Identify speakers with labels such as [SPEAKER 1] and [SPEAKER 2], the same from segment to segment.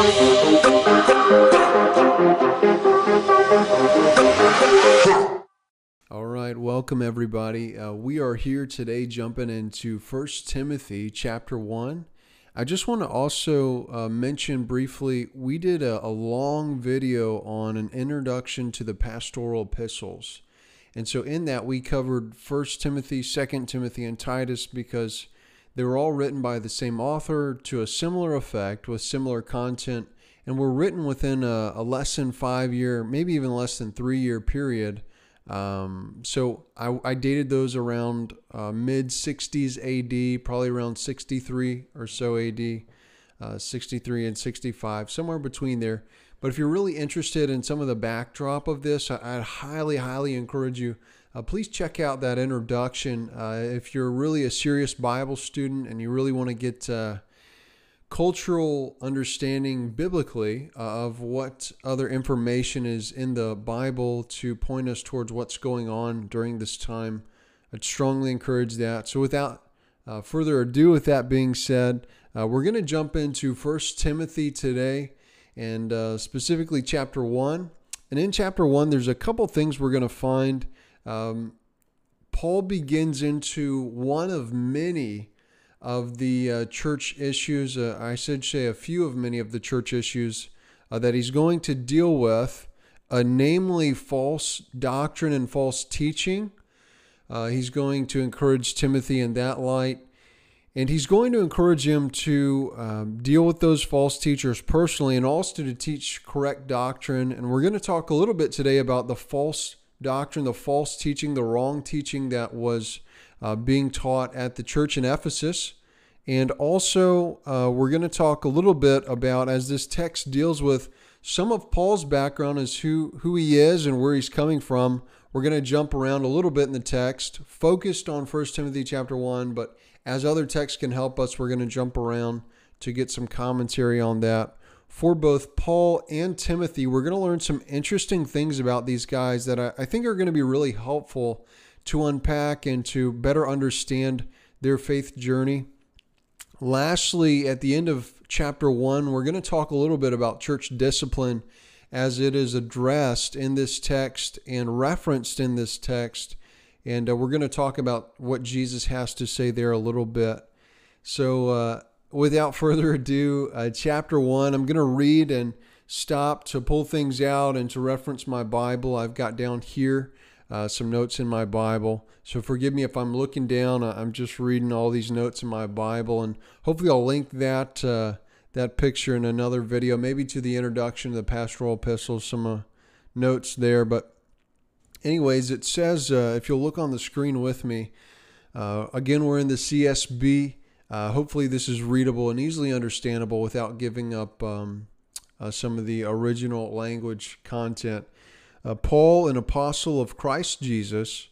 [SPEAKER 1] All right, welcome everybody. Uh, we are here today jumping into First Timothy chapter 1. I just want to also uh, mention briefly we did a, a long video on an introduction to the pastoral epistles. And so in that we covered First Timothy, Second Timothy, and Titus because they were all written by the same author to a similar effect with similar content and were written within a, a less than five year, maybe even less than three year period um, so I, I, dated those around uh, mid 60s AD, probably around 63 or so AD, uh, 63 and 65, somewhere between there. But if you're really interested in some of the backdrop of this, I, would highly, highly encourage you. Uh, please check out that introduction. Uh, if you're really a serious Bible student and you really want to get uh, cultural understanding biblically uh, of what other information is in the Bible to point us towards what's going on during this time. I'd strongly encourage that. So, without uh, further ado, with that being said, uh, we're going to jump into First Timothy today and specifically chapter 1. And in chapter 1, there's a couple things we're going to find. Um, Paul begins into one of many of the uh, church issues. Uh, I should say a few of many of the church issues uh, that he's going to deal with, uh, namely false doctrine and false teaching. Uh, he's going to encourage Timothy in that light. And he's going to encourage him to um, deal with those false teachers personally and also to teach correct doctrine. And we're going to talk a little bit today about the false doctrine, the false teaching, the wrong teaching that was uh, being taught at the church in Ephesus. And also, uh, we're going to talk a little bit about, as this text deals with some of Paul's background as who, who he is and where he's coming from. We're going to jump around a little bit in the text, focused on 1 Timothy chapter 1, but as other texts can help us, we're going to jump around to get some commentary on that. For both Paul and Timothy, we're going to learn some interesting things about these guys that I, think are going to be really helpful to unpack and to better understand their faith journey. Lastly, at the end of chapter one, we're going to talk a little bit about church discipline as it is addressed in this text and referenced in this text. And uh, we're going to talk about what Jesus has to say there a little bit. So, uh, without further ado, uh, chapter one, I'm going to read and stop to pull things out and to reference my Bible I've got down here uh, some notes in my Bible. So forgive me if I'm looking down. I'm just reading all these notes in my Bible, and hopefully I'll link that uh, that picture in another video, maybe to the introduction to the pastoral epistles, some uh, notes there. But anyways, it says uh, if you'll look on the screen with me, uh, again we're in the CSB. Uh, hopefully this is readable and easily understandable without giving up um, some of the original language content. Uh, Paul, an apostle of Christ Jesus,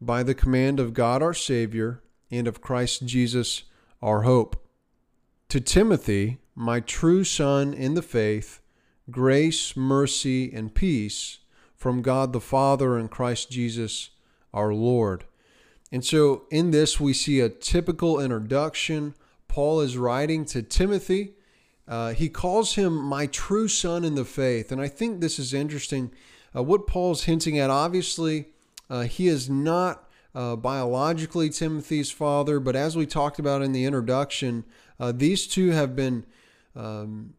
[SPEAKER 1] by the command of God our Savior and of Christ Jesus our hope. To Timothy, my true son in the faith, grace, mercy, and peace from God the Father and Christ Jesus our Lord. And so in this, we see a typical introduction. Paul is writing to Timothy. Uh, he calls him my true son in the faith. And I think this is interesting uh, what Paul's hinting at, obviously, uh, he is not uh, biologically Timothy's father, but as we talked about in the introduction, uh, these two have been um,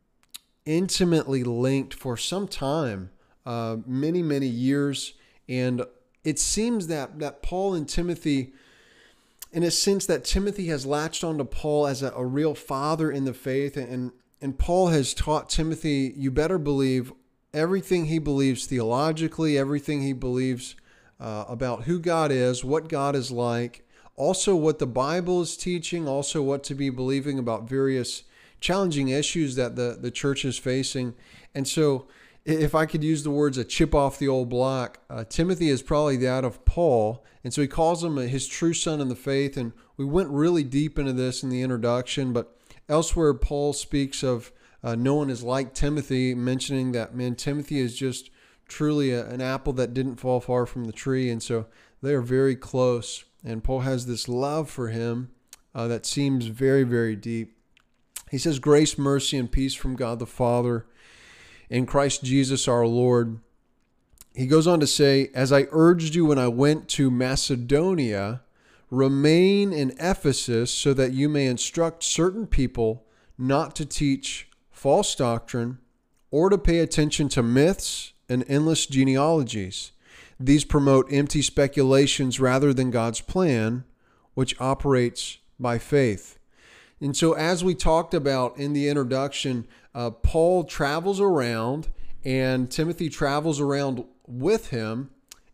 [SPEAKER 1] intimately linked for some time, uh, many, many years. And it seems that, that Paul and Timothy, in a sense, that Timothy has latched onto Paul as a, a real father in the faith. And, and Paul has taught Timothy, you better believe everything he believes theologically, everything he believes uh, about who God is, what God is like, also what the Bible is teaching, also what to be believing about various challenging issues that the, the church is facing. And so, if I could use the words a chip off the old block, uh, Timothy is probably that of Paul. And so he calls him his true son in the faith. And we went really deep into this in the introduction, but elsewhere, Paul speaks of uh, no one is like Timothy, mentioning that, man, Timothy is just truly a, an apple that didn't fall far from the tree. And so they are very close. And Paul has this love for him uh, that seems very, very deep. He says, Grace, mercy, and peace from God the Father in Christ Jesus our Lord. He goes on to say, As I urged you when I went to Macedonia, remain in Ephesus so that you may instruct certain people not to teach false doctrine or to pay attention to myths and endless genealogies. These promote empty speculations rather than God's plan, which operates by faith. And so, as we talked about in the introduction, uh, Paul travels around and Timothy travels around with him.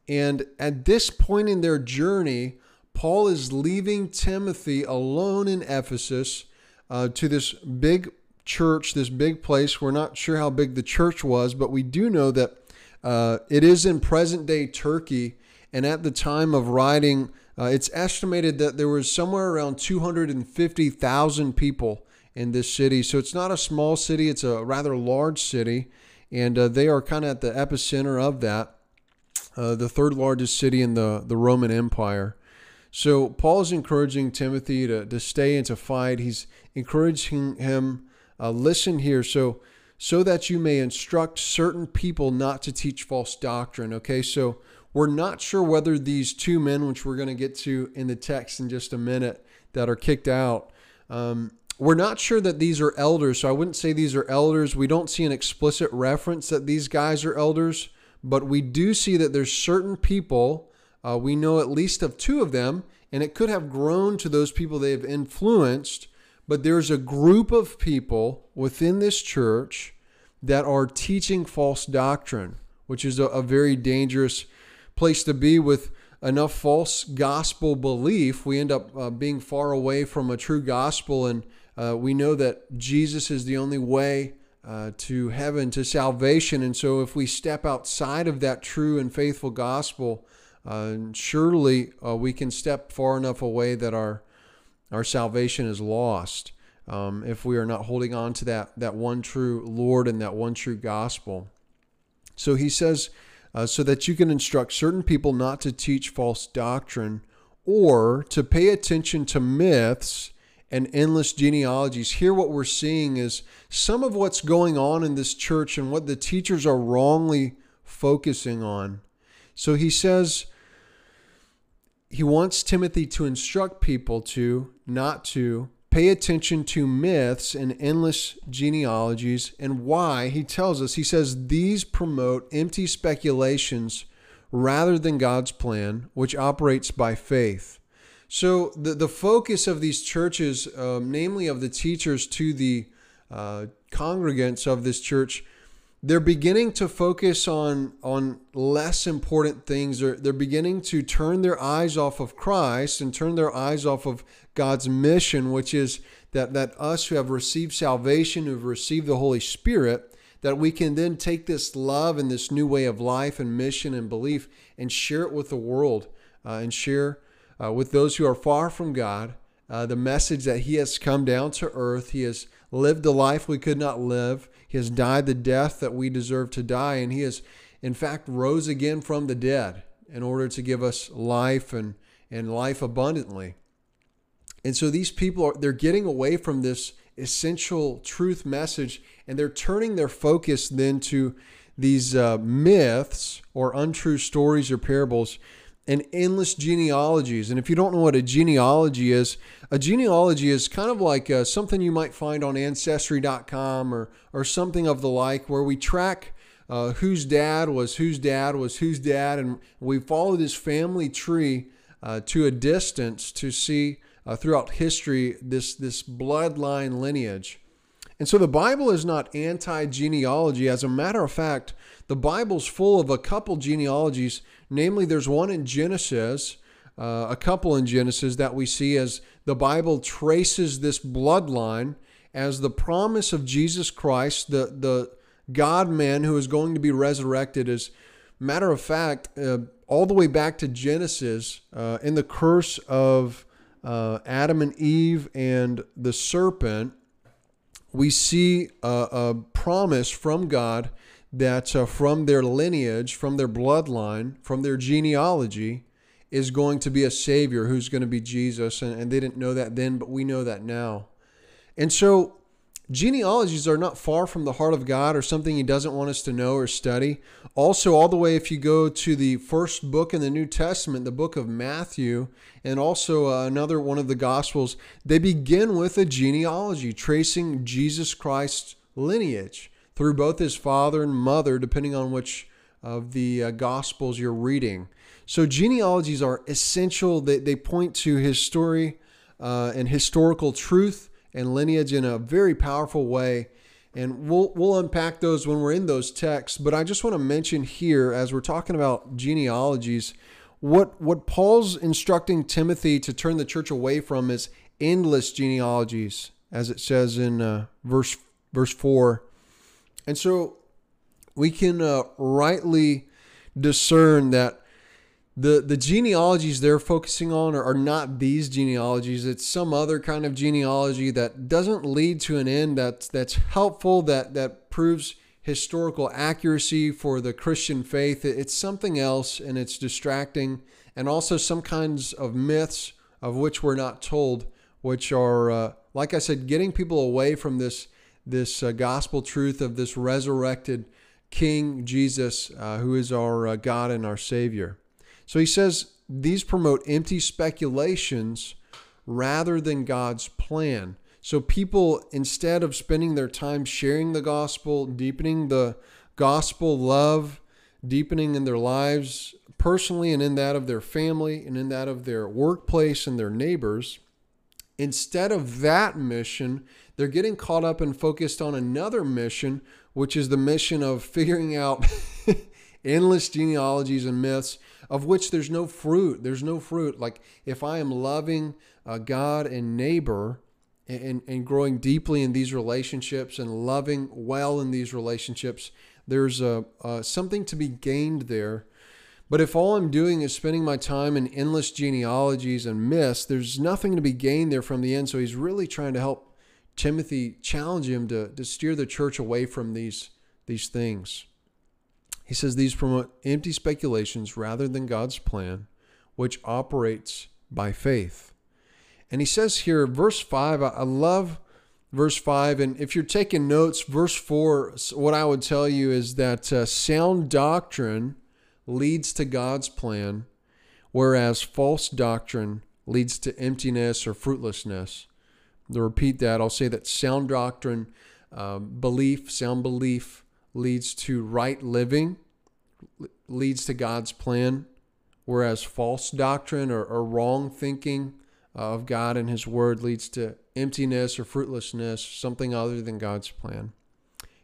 [SPEAKER 1] And at this point in their journey, Paul is leaving Timothy alone in Ephesus uh, to this big church, this big place. We're not sure how big the church was, but we do know that uh, it is in present day Turkey. And at the time of writing, uh, it's estimated that there was somewhere around 250,000 people in this city. So it's not a small city, it's a rather large city. And uh, they are kind of at the epicenter of that, uh, the third largest city in the, the Roman Empire. So Paul is encouraging Timothy to, to stay and to fight. He's encouraging him, uh, listen here. So, so that you may instruct certain people not to teach false doctrine. Okay, so we're not sure whether these two men, which we're going to get to in the text in just a minute, that are kicked out, um, we're not sure that these are elders. So I wouldn't say these are elders. We don't see an explicit reference that these guys are elders, but we do see that there's certain people. Uh, we know at least of two of them, and it could have grown to those people they have influenced. But there's a group of people within this church that are teaching false doctrine, which is a, a very dangerous place to be with enough false gospel belief, we end up uh, being far away from a true gospel. And uh, we know that Jesus is the only way uh, to heaven, to salvation. And so if we step outside of that true and faithful gospel, uh, surely uh, we can step far enough away that our, our salvation is lost. Um, if we are not holding on to that, that one true Lord and that one true gospel. So he says, uh, so that you can instruct certain people not to teach false doctrine or to pay attention to myths and endless genealogies. Here, what we're seeing is some of what's going on in this church and what the teachers are wrongly focusing on. So he says he wants Timothy to instruct people to, not to, pay attention to myths and endless genealogies and why he tells us he says these promote empty speculations rather than God's plan which operates by faith. So the, the focus of these churches um, namely of the teachers to the uh, congregants of this church they're beginning to focus on on less important things. They're, they're beginning to turn their eyes off of christ and turn their eyes off of god's mission which is that that us who have received salvation who've received the holy spirit that we can then take this love and this new way of life and mission and belief and share it with the world uh, and share uh, with those who are far from god uh, the message that he has come down to earth. He has lived the life we could not live he has died the death that we deserve to die, and He has, in fact, rose again from the dead in order to give us life and, and life abundantly. And so these people are they're getting away from this essential truth message and they're turning their focus then to these uh, myths or untrue stories or parables and endless genealogies. And if you don't know what a genealogy is, a genealogy is kind of like uh, something you might find on Ancestry.com or, or something of the like, where we track uh, whose dad was whose dad was whose dad, and we follow this family tree uh, to a distance to see uh, throughout history this, this bloodline lineage. And so the Bible is not anti genealogy. As a matter of fact, the Bible's full of a couple genealogies Namely, there's one in Genesis, uh, a couple in Genesis that we see as the Bible traces this bloodline as the promise of Jesus Christ, the, the God man who is going to be resurrected. As matter of fact, uh, all the way back to Genesis, uh, in the curse of uh, Adam and Eve and the serpent, we see a, a promise from God that uh, from their lineage, from their bloodline, from their genealogy, is going to be a Savior who's going to be Jesus. And, and they didn't know that then, but we know that now. And so genealogies are not far from the heart of God or something He doesn't want us to know or study. Also, all the way, if you go to the first book in the New Testament, the book of Matthew, and also uh, another one of the Gospels, they begin with a genealogy tracing Jesus Christ's lineage through both his father and mother, depending on which of the uh, Gospels you're reading. So, genealogies are essential, they, they point to his story uh, and historical truth and lineage in a very powerful way. And we'll, we'll unpack those when we're in those texts. But I just want to mention here, as we're talking about genealogies, what, what Paul's instructing Timothy to turn the church away from is endless genealogies, as it says in uh, verse, verse 4. And so we can uh, rightly discern that the the genealogies they're focusing on are, are, not these genealogies. It's some other kind of genealogy that doesn't lead to an end that's that's helpful that that proves historical accuracy for the christian faith. It's something else and it's distracting and also some kinds of myths of which we're not told which are uh, like i said getting people away from this this uh, gospel truth of this resurrected king jesus uh, who is our uh, god and our savior so he says these promote empty speculations rather than God's plan. So people, instead of spending their time sharing the gospel, deepening the gospel love, deepening in their lives personally and in that of their family and in that of their workplace and their neighbors, instead of that mission, they're getting caught up and focused on another mission, which is the mission of figuring out endless genealogies and myths of which there's no fruit. There's no fruit. Like if I am loving uh, God and neighbor and, and growing deeply in these relationships and loving well in these relationships, there's a, something to be gained there. But if all I'm doing is spending my time in endless genealogies and myths, there's nothing to be gained there from the end. So he's really trying to help Timothy challenge him to, to steer the church away from these, these things. He says these promote empty speculations rather than God's plan, which operates by faith. And he says here, verse 5, I love verse 5. And if you're taking notes, verse 4, what I would tell you is that uh, sound doctrine leads to God's plan, whereas false doctrine leads to emptiness or fruitlessness. To repeat that, I'll say that sound doctrine, uh, belief, sound belief, leads to right living, leads to God's plan, whereas false doctrine or, or wrong thinking uh, of God and His Word leads to emptiness or fruitlessness, something other than God's plan.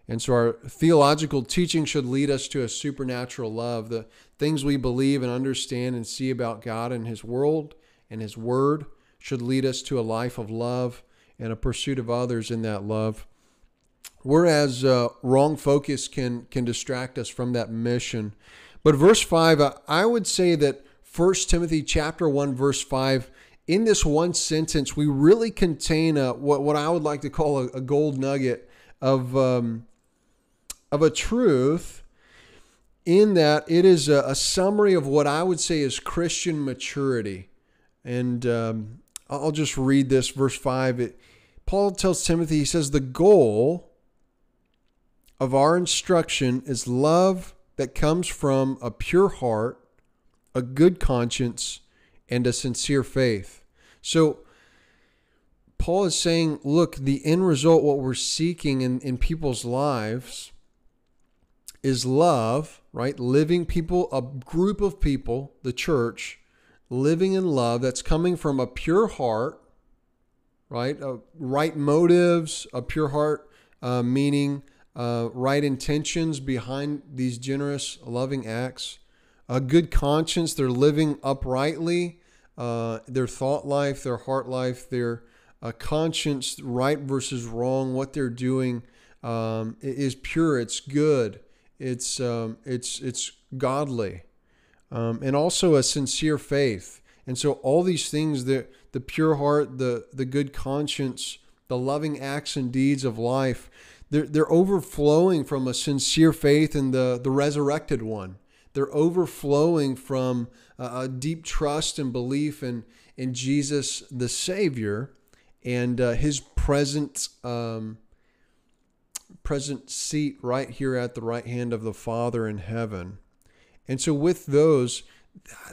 [SPEAKER 1] And so our theological teaching should lead us to a supernatural love. The things we believe and understand and see about God and His world and His Word should lead us to a life of love and a pursuit of others in that love. Whereas uh, wrong focus can can distract us from that mission. But verse five, I would say that First Timothy chapter one verse five. In this one sentence, we really contain a, what what I would like to call a, a gold nugget of um, of a truth. In that it is a, a, summary of what I would say is Christian maturity, and um, I'll just read this verse five. It, Paul tells Timothy, he says, the goal of our instruction is love that comes from a pure heart, a good conscience, and a sincere faith. So, Paul is saying, look, the end result, what we're seeking in, in people's lives is love, right? Living people, a group of people, the church, living in love that's coming from a pure heart, right? Uh, right motives, a pure heart, uh, meaning uh, right intentions behind these generous, loving acts, a good conscience, they're living uprightly, uh, their thought life, their heart life, their uh, conscience, right versus wrong, what they're doing um, is pure, it's good, it's, um, it's, it's godly, um, and also a sincere faith. And so all these things, the, the pure heart, the, the good conscience, the loving acts and deeds of life, they're, they're overflowing from a sincere faith in the, the resurrected one. They're overflowing from a, a deep trust and belief in, in Jesus, the Savior, and uh, his present um, present seat right here at the right hand of the Father in heaven. And so, with those,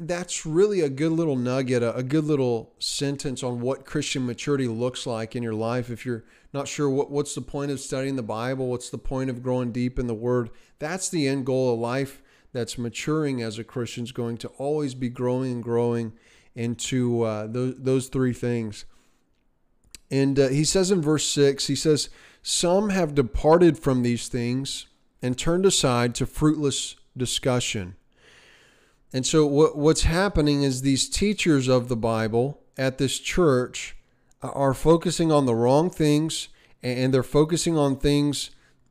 [SPEAKER 1] that's really a good little nugget, a, good little sentence on what Christian maturity looks like in your life. If you're not sure what, what's the point of studying the Bible, what's the point of growing deep in the Word, that's the end goal of life that's maturing as a Christian is going to always be growing and growing into uh, those, those three things. And uh, he says in verse 6, he says, Some have departed from these things and turned aside to fruitless discussion and so what what's happening is these teachers of the Bible at this church are focusing on the wrong things and they're focusing on things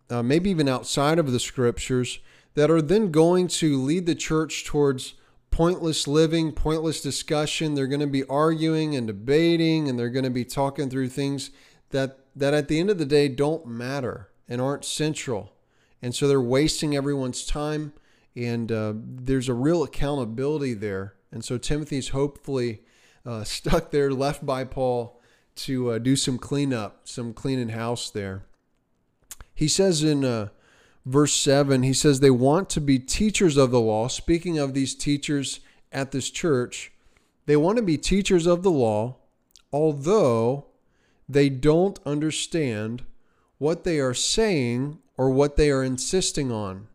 [SPEAKER 1] uh, maybe even outside of the scriptures that are then going to lead the church towards pointless living, pointless discussion. They're going to be arguing and debating and they're going to be talking through things that that at the end of the day don't matter and aren't central. And so they're wasting everyone's time and uh, there's a real accountability there. And so Timothy's hopefully uh, stuck there, left by Paul to uh, do some cleanup, some cleaning house there. He says in uh, verse 7, he says, They want to be teachers of the law. Speaking of these teachers at this church, they want to be teachers of the law, although they don't understand what they are saying or what they are insisting on.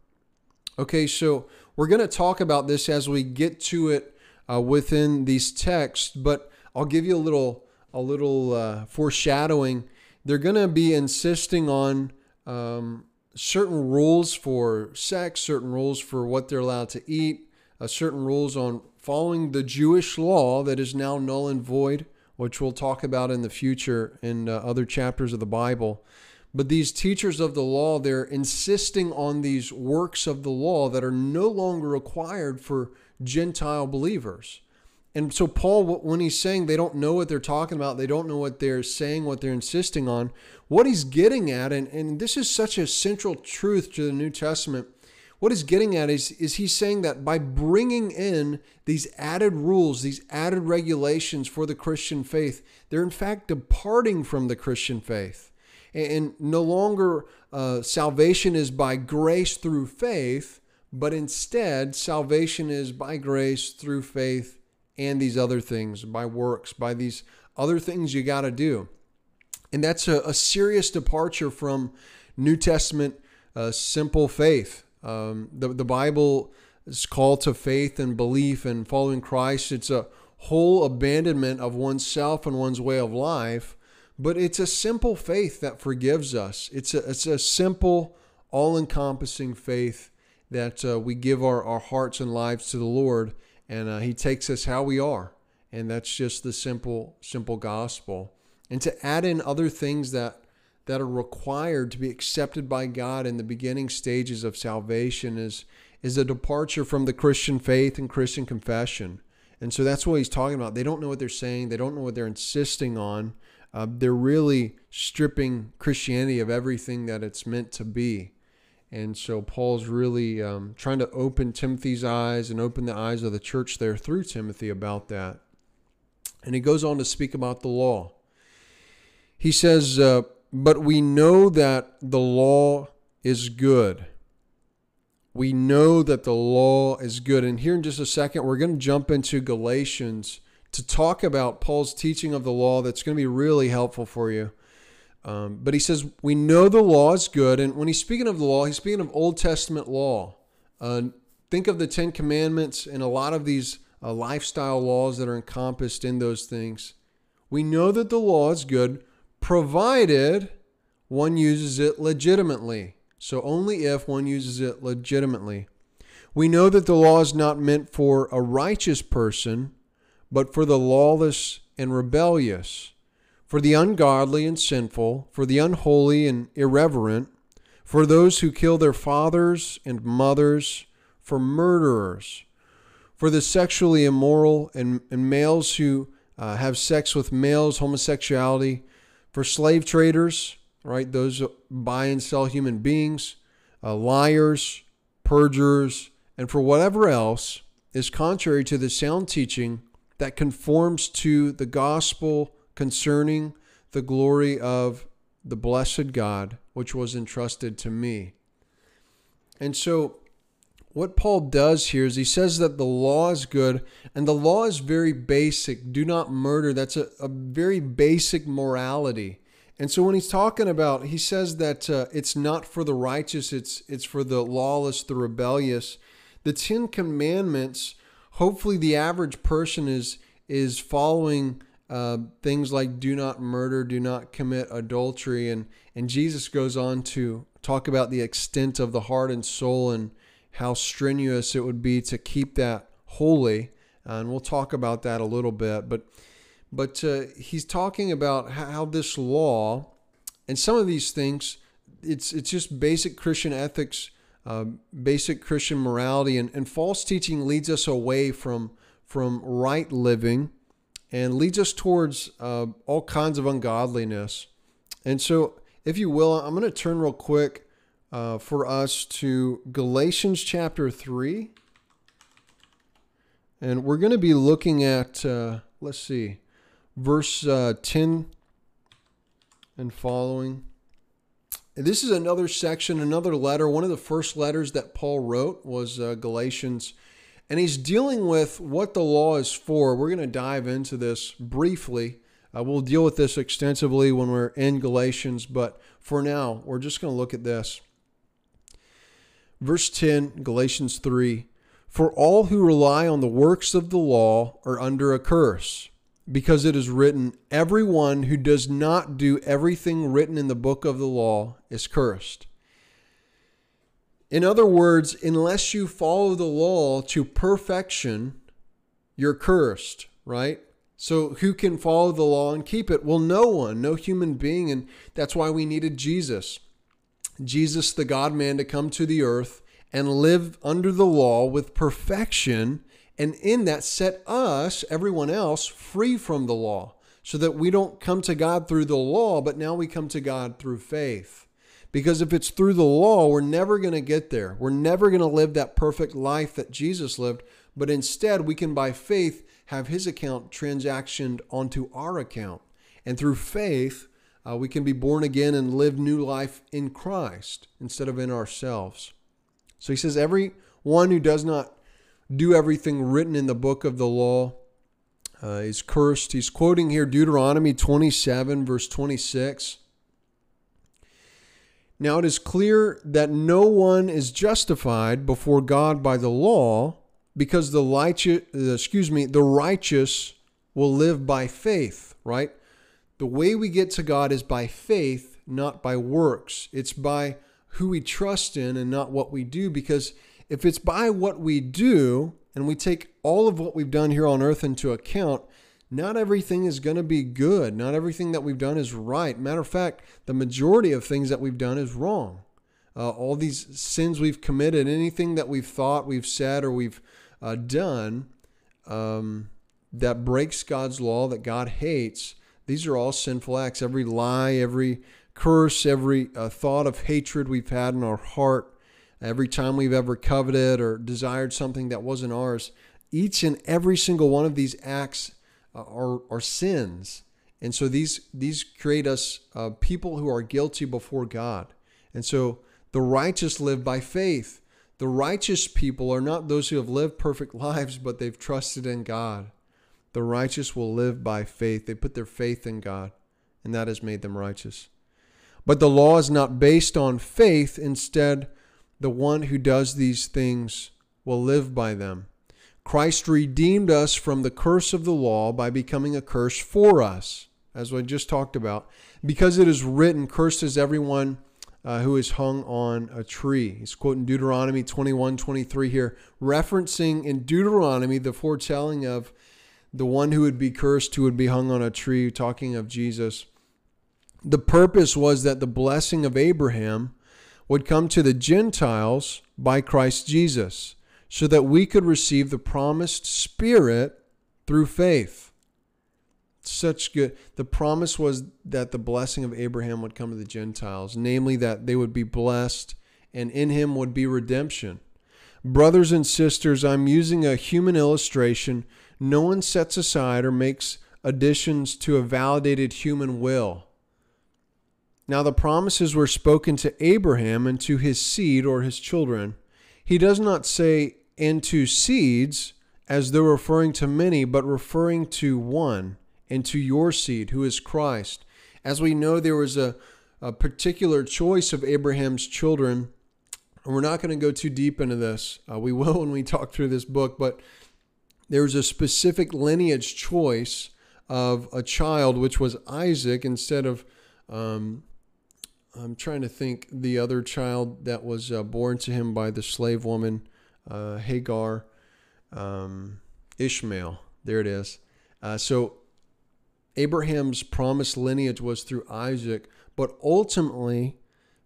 [SPEAKER 1] Okay, so we're going to talk about this as we get to it uh, within these texts, but I'll give you a little a little uh, foreshadowing. They're going to be insisting on um, certain rules for sex, certain rules for what they're allowed to eat, uh, certain rules on following the Jewish law that is now null and void, which we'll talk about in the future in uh, other chapters of the Bible. But these teachers of the law, they're insisting on these works of the law that are no longer required for Gentile believers. And so, Paul, when he's saying they don't know what they're talking about, they don't know what they're saying, what they're insisting on, what he's getting at, and, and this is such a central truth to the New Testament, what he's getting at is, is he's saying that by bringing in these added rules, these added regulations for the Christian faith, they're in fact departing from the Christian faith. And no longer uh, salvation is by grace through faith, but instead salvation is by grace through faith and these other things, by works, by these other things you got to do. And that's a, a, serious departure from New Testament uh, simple faith. Um, the, the Bible is called to faith and belief and following Christ. It's a whole abandonment of oneself and one's way of life but it's a simple faith that forgives us. It's a, it's a simple, all encompassing faith that uh, we give our, our hearts and lives to the Lord, and uh, He takes us how we are. And that's just the simple, simple gospel. And to add in other things that that are required to be accepted by God in the beginning stages of salvation is is a departure from the Christian faith and Christian confession. And so that's what he's talking about. They don't know what they're saying, they don't know what they're insisting on. Uh, they're really stripping Christianity of everything that it's meant to be. And so Paul's really um, trying to open Timothy's eyes and open the eyes of the church there through Timothy about that. And he goes on to speak about the law. He says, uh, But we know that the law is good. We know that the law is good. And here in just a second, we're going to jump into Galatians to talk about Paul's teaching of the law that's going to be really helpful for you. Um, but he says, We know the law is good. And when he's speaking of the law, he's speaking of Old Testament law. Uh, think of the Ten Commandments and a lot of these uh, lifestyle laws that are encompassed in those things. We know that the law is good, provided one uses it legitimately. So, only if one uses it legitimately. We know that the law is not meant for a righteous person, but for the lawless and rebellious, for the ungodly and sinful, for the unholy and irreverent, for those who kill their fathers and mothers, for murderers, for the sexually immoral and, and males who uh, have sex with males, homosexuality, for slave traders, right? Those buy and sell human beings, uh, liars, perjurers, and for whatever else is contrary to the sound teaching that conforms to the gospel concerning the glory of the blessed God, which was entrusted to me. And so, what Paul does here is he says that the law is good, and the law is very basic. Do not murder. That's a, a very basic morality. And so when he's talking about, he says that uh, it's not for the righteous, it's it's for the lawless, the rebellious. The Ten Commandments. Hopefully, the average person is is following uh, things like do not murder, do not commit adultery, and and Jesus goes on to talk about the extent of the heart and soul and how strenuous it would be to keep that holy. And we'll talk about that a little bit, but but uh, he's talking about how this law and some of these things it's it's just basic christian ethics uh, basic christian morality. And, and false teaching leads us away from from right living and leads us towards uh, all kinds of ungodliness and so if you will i'm going to turn real quick uh, for us to galatians chapter 3 and we're going to be looking at uh, let's see verse uh, 10 and following. This is another section, another letter. One of the first letters that Paul wrote was uh, Galatians. And he's dealing with what the law is for. We're going to dive into this briefly. Uh, we'll deal with this extensively when we're in Galatians, but for now, we're just going to look at this. Verse 10, Galatians 3 For all who rely on the works of the law are under a curse because it is written, Everyone who does not do everything written in the book of the law is cursed. In other words, unless you follow the law to perfection, you're cursed, right? So, who can follow the law and keep it? Well, no one, no human being. And that's why we needed Jesus. Jesus, the God man, to come to the earth and live under the law with perfection and in that set us, everyone else, free from the law, so that we don't come to God through the law, but now we come to God through faith. Because if it's through the law, we're never going to get there. We're never going to live that perfect life that Jesus lived, but instead we can, by faith, have his account transactioned onto our account. And through faith, uh, we can be born again and live new life in Christ instead of in ourselves. So he says, every one who does not do everything written in the book of the law uh, is cursed. He's quoting here Deuteronomy 27, verse 26. Now it is clear that no one is justified before God by the law because the righteous, uh, excuse me, the righteous will live by faith, right? The way we get to God is by faith, not by works. It's by who we trust in and not what we do because if it's by what we do and we take all of what we've done here on earth into account, not everything is going to be good. Not everything that we've done is right. Matter of fact, the majority of things that we've done is wrong. Uh, all these sins we've committed, anything that we've thought, we've said, or we've uh, done um, that breaks God's law, that God hates, these are all sinful acts. Every lie, every curse, every uh, thought of hatred we've had in our heart, every time we've ever coveted or desired something that wasn't ours, each and every single one of these acts are, are sins. And so these, these create us uh, people who are guilty before God. And so the righteous live by faith. The righteous people are not those who have lived perfect lives, but they've trusted in God. The righteous will live by faith. They put their faith in God, and that has made them righteous. But the law is not based on faith. Instead, the one who does these things will live by them. Christ redeemed us from the curse of the law by becoming a curse for us, as I just talked about, because it is written, Cursed is everyone uh, who is hung on a tree. He's quoting Deuteronomy 21 23 here, referencing in Deuteronomy the foretelling of the one who would be cursed, who would be hung on a tree, talking of Jesus. The purpose was that the blessing of Abraham would come to the Gentiles by Christ Jesus, so that we could receive the promised Spirit through faith. Such good. The promise was that the blessing of Abraham would come to the Gentiles, namely that they would be blessed and in him would be redemption. Brothers and sisters, I'm using a human illustration. No one sets aside or makes additions to a validated human will. Now, the promises were spoken to Abraham and to his seed or his children. He does not say, and to seeds, as though referring to many, but referring to one, and to your seed, who is Christ. As we know, there was a, a particular choice of Abraham's children. And we're not going to go too deep into this. Uh, we will when we talk through this book, but there was a specific lineage choice of a child, which was Isaac, instead of, um, I'm trying to think, the other child that was uh, born to him by the slave woman, uh, Hagar, um, Ishmael. There it is. Uh, so Abraham's promised lineage was through Isaac, but ultimately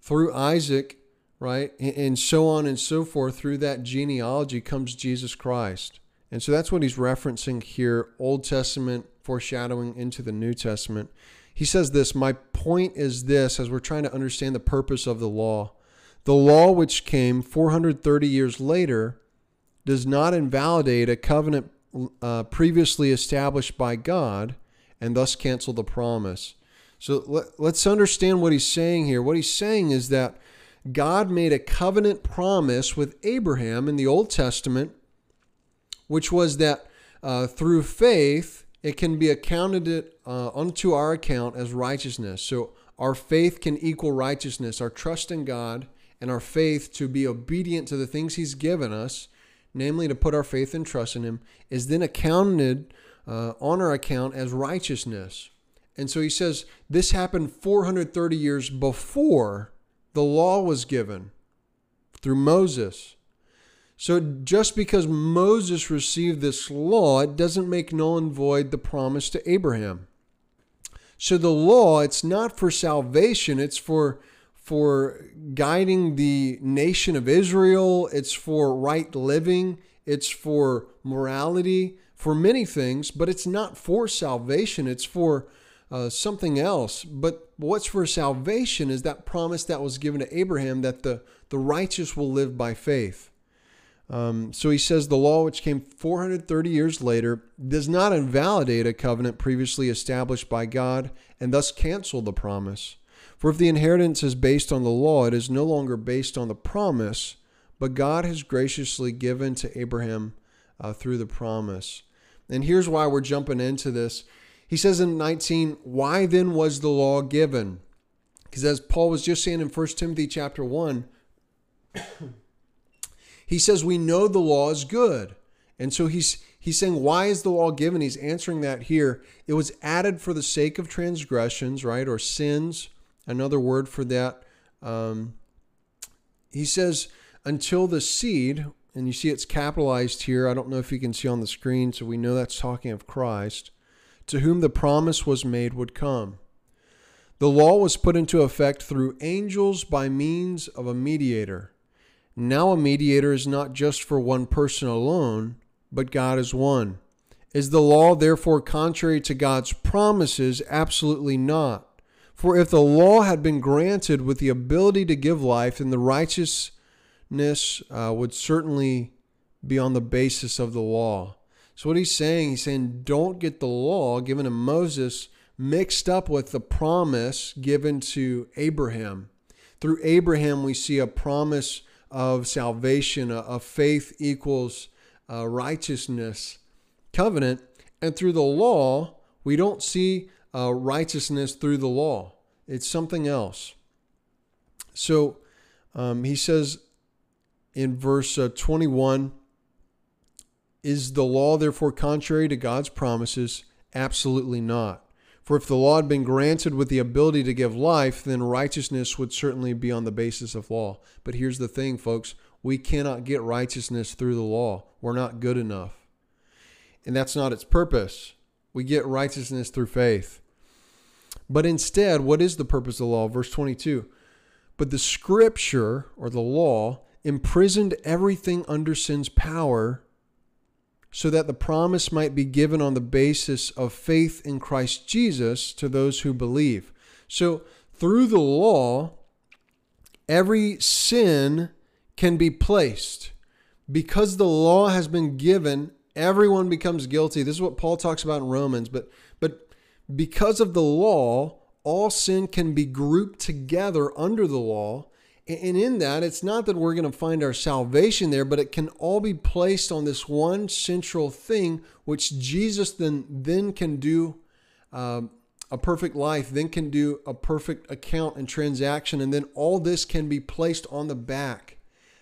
[SPEAKER 1] through Isaac, right, and so on and so forth, through that genealogy comes Jesus Christ. And so that's what he's referencing here Old Testament foreshadowing into the New Testament. He says this My point is this as we're trying to understand the purpose of the law. The law, which came 430 years later, does not invalidate a covenant uh, previously established by God and thus cancel the promise. So let, let's understand what he's saying here. What he's saying is that God made a covenant promise with Abraham in the Old Testament which was that uh, through faith, it can be accounted uh, unto our account as righteousness. So our faith can equal righteousness, our trust in God and our faith to be obedient to the things He's given us, namely to put our faith and trust in Him, is then accounted uh, on our account as righteousness. And so he says this happened 430 years before the law was given through Moses. So just because Moses received this law, it doesn't make null and void the promise to Abraham. So the law, it's not for salvation, it's for for guiding the nation of Israel, it's for right living, it's for morality, for many things, but it's not for salvation, it's for uh, something else. But what's for salvation is that promise that was given to Abraham that the, the righteous will live by faith. Um, so he says the law, which came 430 years later, does not invalidate a covenant previously established by God and thus cancel the promise. For if the inheritance is based on the law, it is no longer based on the promise, but God has graciously given to Abraham uh, through the promise. And here's why we're jumping into this. He says in 19, Why then was the law given? Because as Paul was just saying in 1 Timothy chapter 1, he says we know the law is good. And so he's he's saying why is the law given? He's answering that here. It was added for the sake of transgressions, right, or sins. Another word for that. Um, he says until the seed, and you see it's capitalized here. I don't know if you can see on the screen, so we know that's talking of Christ, to whom the promise was made would come. The law was put into effect through angels by means of a mediator. Now a mediator is not just for one person alone, but God is one. Is the law therefore contrary to God's promises? Absolutely not. For if the law had been granted with the ability to give life, then the righteousness uh, would certainly be on the basis of the law. So, what he's saying, he's saying, don't get the law given to Moses mixed up with the promise given to Abraham. Through Abraham, we see a promise of salvation, of faith equals uh, righteousness covenant. And through the law, we don't see uh, righteousness through the law, it's something else. So um, he says in verse uh, 21 Is the law therefore contrary to God's promises? Absolutely not. For if the law had been granted with the ability to give life, then righteousness would certainly be on the basis of law. But here's the thing, folks we cannot get righteousness through the law. We're not good enough. And that's not its purpose. We get righteousness through faith. But instead, what is the purpose of the law? Verse 22 But the scripture or the law imprisoned everything under sin's power so that the promise might be given on the basis of faith in Christ Jesus to those who believe. So, through the law, every sin can be placed. Because the law has been given, everyone becomes guilty. This is what Paul talks about in Romans, but but because of the law, all sin can be grouped together under the law. And in that, it's not that we're going to find our salvation there, but it can all be placed on this one central thing, which Jesus then, then can do um, a perfect life, then can do a perfect account and transaction. And then all this can be placed on the back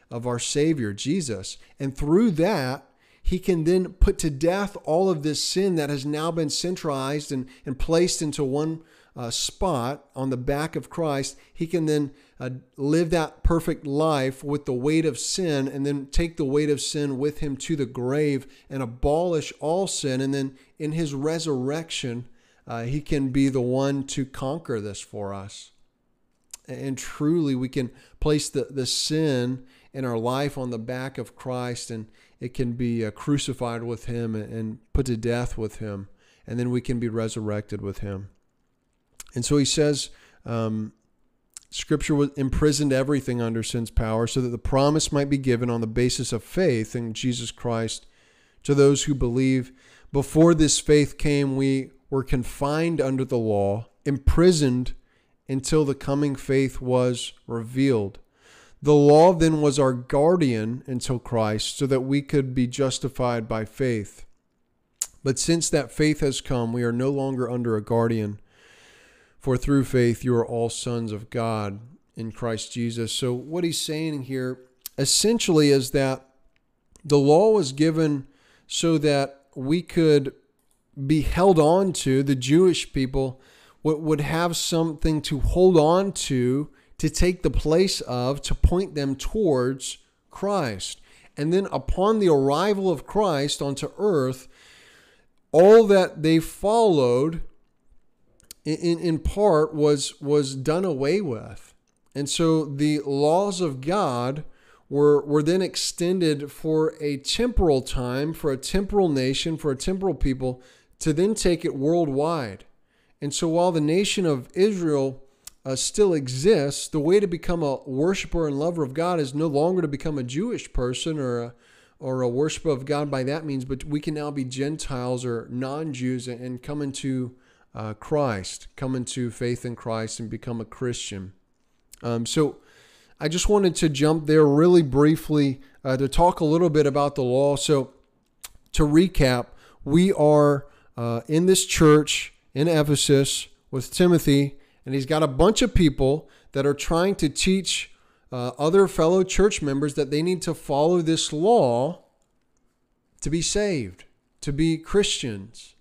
[SPEAKER 1] of our Savior, Jesus. And through that, he can then put to death all of this sin that has now been centralized and, and placed into one uh, spot on the back of Christ. He can then uh, live that perfect life with the weight of sin and then take the weight of sin with him to the grave and abolish all sin. And then in his resurrection, uh, he can be the one to conquer this for us. And truly, we can place the, the sin in our life on the back of Christ and it can be uh, crucified with him and put to death with him, and then we can be resurrected with him. And so he says, um, Scripture imprisoned everything under sin's power so that the promise might be given on the basis of faith in Jesus Christ to those who believe. Before this faith came, we were confined under the law, imprisoned until the coming faith was revealed. The law then was our guardian until Christ, so that we could be justified by faith. But since that faith has come, we are no longer under a guardian. For through faith you are all sons of God in Christ Jesus. So, what he's saying here essentially is that the law was given so that we could be held on to, the Jewish people would have something to hold on to to take the place of, to point them towards Christ. And then upon the arrival of Christ onto earth, all that they followed in, in part was, was done away with. And so the laws of God were, were then extended for a temporal time, for a temporal nation, for a temporal people, to then take it worldwide. And so while the nation of Israel uh, still exists, the way to become a worshiper and lover of God is no longer to become a Jewish person or a, or a worshiper of God by that means, but we can now be Gentiles or non Jews and come into uh, Christ, come into faith in Christ and become a Christian. Um, so I just wanted to jump there really briefly uh, to talk a little bit about the law. So to recap, we are uh, in this church in Ephesus with Timothy and he's got a bunch of people that are trying to teach uh, other fellow church members that they need to follow this law to be saved, to be Christians.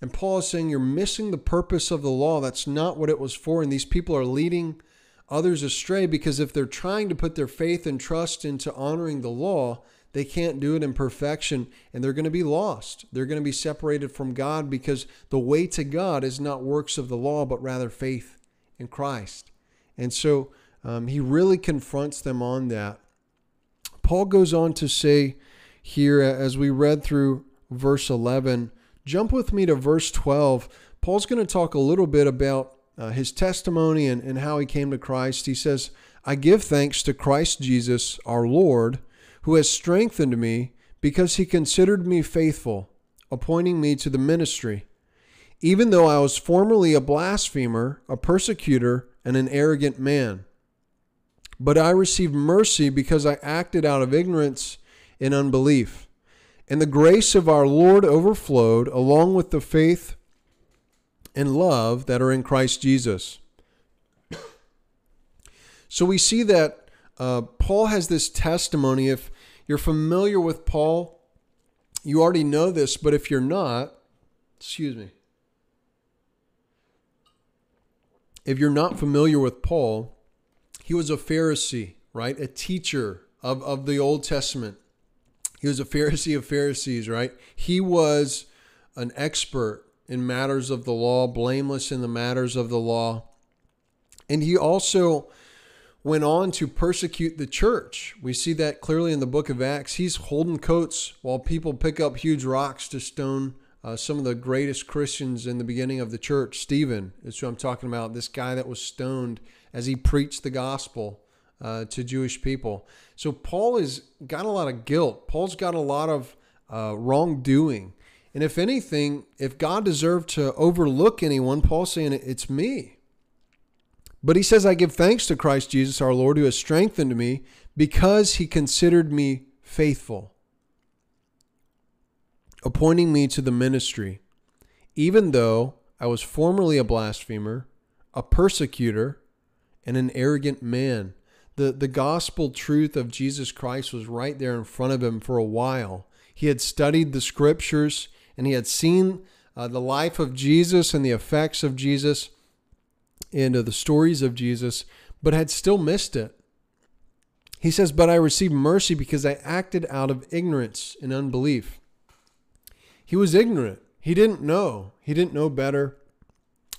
[SPEAKER 1] And Paul is saying you're missing the purpose of the law. That's not what it was for. And these people are leading others astray because if they're trying to put their faith and trust into honoring the law, they can't do it in perfection and they're going to be lost. They're going to be separated from God because the way to God is not works of the law, but rather faith in Christ. And so um, he really confronts them on that. Paul goes on to say here, as we read through verse 11, jump with me to verse 12. Paul's going to talk a little bit about uh, his testimony and, and how he came to Christ. He says, I give thanks to Christ Jesus, our Lord, who has strengthened me because he considered me faithful, appointing me to the ministry even though I was formerly a blasphemer, a persecutor, and an arrogant man. But I received mercy because I acted out of ignorance and unbelief. And the grace of our Lord overflowed along with the faith and love that are in Christ Jesus. So we see that uh, Paul has this testimony. If you're familiar with Paul, you already know this, but if you're not, excuse me. If you're not familiar with Paul, he was a Pharisee, right? A teacher of, of the Old Testament. He was a Pharisee of Pharisees, right? He was an expert in matters of the law, blameless in the matters of the law. And he also went on to persecute the church. We see that clearly in the book of Acts. He's holding coats while people pick up huge rocks to stone uh, some of the greatest Christians in the beginning of the church. Stephen is who I'm talking about, this guy that was stoned as he preached the gospel uh, to Jewish people. So Paul has got a lot of guilt. Paul's got a lot of uh, wrongdoing. And if anything, if God deserved to overlook anyone, Paul's saying it's me. But he says, I give thanks to Christ Jesus our Lord, who has strengthened me because he considered me faithful, appointing me to the ministry, even though I was formerly a blasphemer, a persecutor, and an arrogant man. The, the gospel truth of Jesus Christ was right there in front of him for a while. He had studied the scriptures and he had seen uh, the life of Jesus and the effects of Jesus and uh, the stories of Jesus, but had still missed it. He says, But I received mercy because I acted out of ignorance and unbelief. He was ignorant. He didn't know. He didn't know better.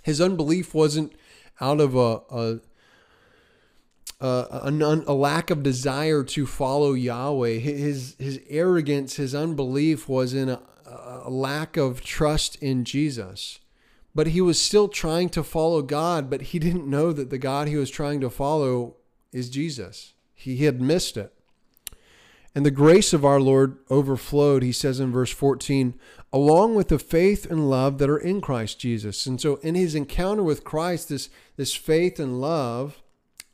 [SPEAKER 1] His unbelief wasn't out of a, a a, a, lack of desire to follow Yahweh. His his arrogance, his unbelief was in a, a, lack of trust in Jesus. But he was still trying to follow God, but he didn't know that the God he was trying to follow is Jesus. He, he had missed it. And the grace of our Lord overflowed, he says in verse 14, along with the faith and love that are in Christ Jesus. And so in his encounter with Christ, this, this faith and love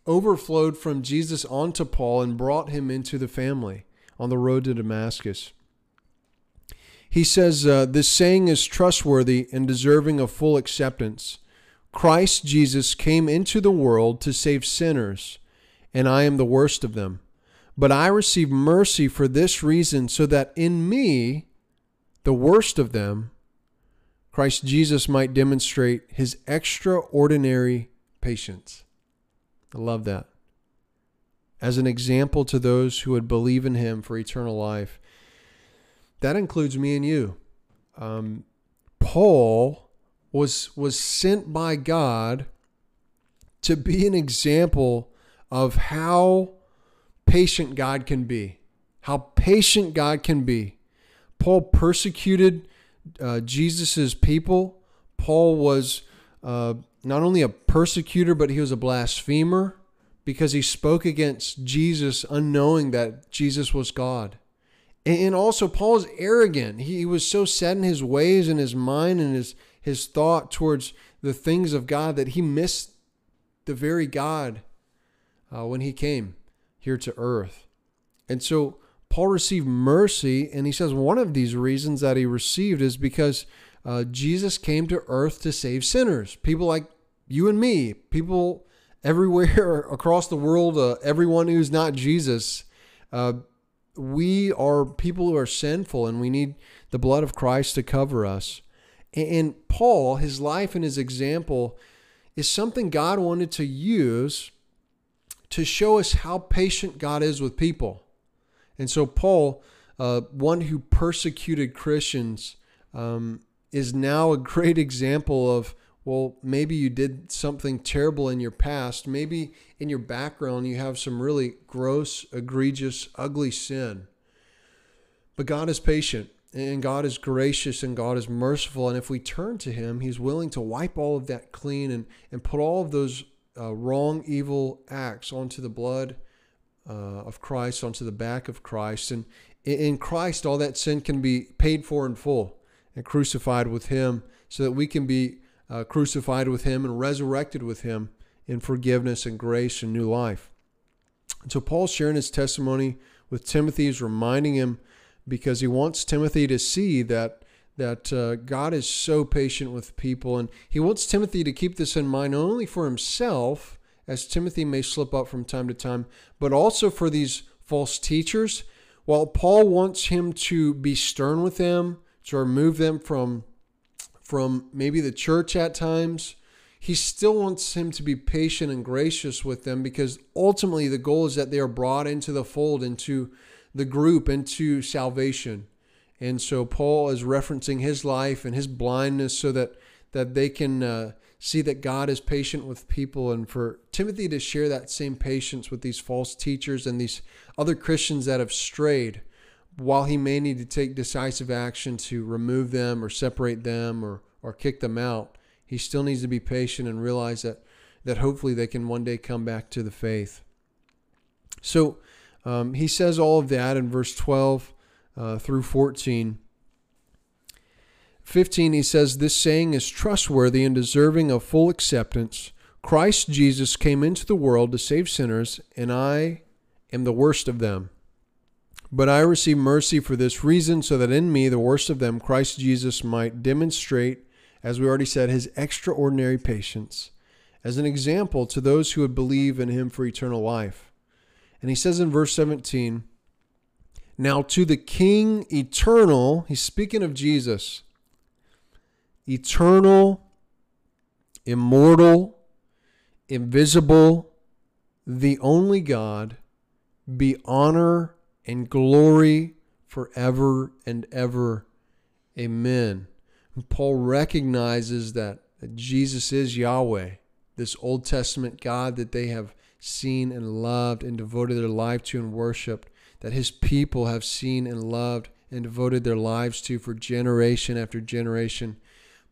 [SPEAKER 1] overflowed from Jesus onto Paul and brought him into the family on the road to Damascus. He says, uh, This saying is trustworthy and deserving of full acceptance. Christ Jesus came into the world to save sinners, and I am the worst of them. But I receive mercy for this reason, so that in me, the worst of them, Christ Jesus might demonstrate his extraordinary patience. I love that. As an example to those who would believe in him for eternal life. That includes me and you. Um, Paul was was sent by God to be an example of how patient God can be. How patient God can be. Paul persecuted uh, Jesus's people. Paul was uh, not only a persecutor, but he was a blasphemer because he spoke against Jesus, unknowing that Jesus was God. And also, Paul is arrogant. He was so set in his ways and his mind and his, his thought towards the things of God that he missed the very God uh, when he came here to earth. And so, Paul received mercy, and he says one of these reasons that he received is because uh, Jesus came to earth to save sinners, people like you and me, people everywhere across the world, uh, everyone who's not Jesus. Uh, we are people who are sinful and we need the blood of Christ to cover us. And Paul, his life and his example is something God wanted to use to show us how patient God is with people. And so, Paul, uh, one who persecuted Christians, um, is now a great example of well, maybe you did something terrible in your past. Maybe in your background you have some really gross, egregious, ugly sin. But God is patient and God is gracious and God is merciful. And if we turn to Him, He's willing to wipe all of that clean and, and put all of those uh, wrong, evil acts onto the blood uh, of Christ, onto the back of Christ. And in Christ, all that sin can be paid for in full and crucified with Him so that we can be uh, crucified with him and resurrected with him in forgiveness and grace and new life. And so Paul's sharing his testimony with Timothy. is reminding him because he wants Timothy to see that that uh, God is so patient with people, and he wants Timothy to keep this in mind not only for himself, as Timothy may slip up from time to time, but also for these false teachers. While Paul wants him to be stern with them, to remove them from from maybe the church at times, he still wants him to be patient and gracious with them because ultimately the goal is that they are brought into the fold, into the group, into salvation. And so Paul is referencing his life and his blindness so that that they can uh, see that God is patient with people, and for Timothy to share that same patience with these false teachers and these other Christians that have strayed while he may need to take decisive action to remove them or separate them or, or kick them out, he still needs to be patient and realize that, that hopefully they can one day come back to the faith. So um, he says all of that in verse 12 uh, through 14. 15, he says, This saying is trustworthy and deserving of full acceptance. Christ Jesus came into the world to save sinners, and I am the worst of them. But I receive mercy for this reason, so that in me, the worst of them, Christ Jesus might demonstrate, as we already said, his extraordinary patience as an example to those who would believe in him for eternal life. And he says in verse 17, Now to the King eternal, he's speaking of Jesus, eternal, immortal, invisible, the only God, be honor and glory forever and ever. Amen. And Paul recognizes that, that Jesus is Yahweh this Old Testament God that they have seen and loved and devoted their life to and worshiped, that his people have seen and loved and devoted their lives to for generation after generation.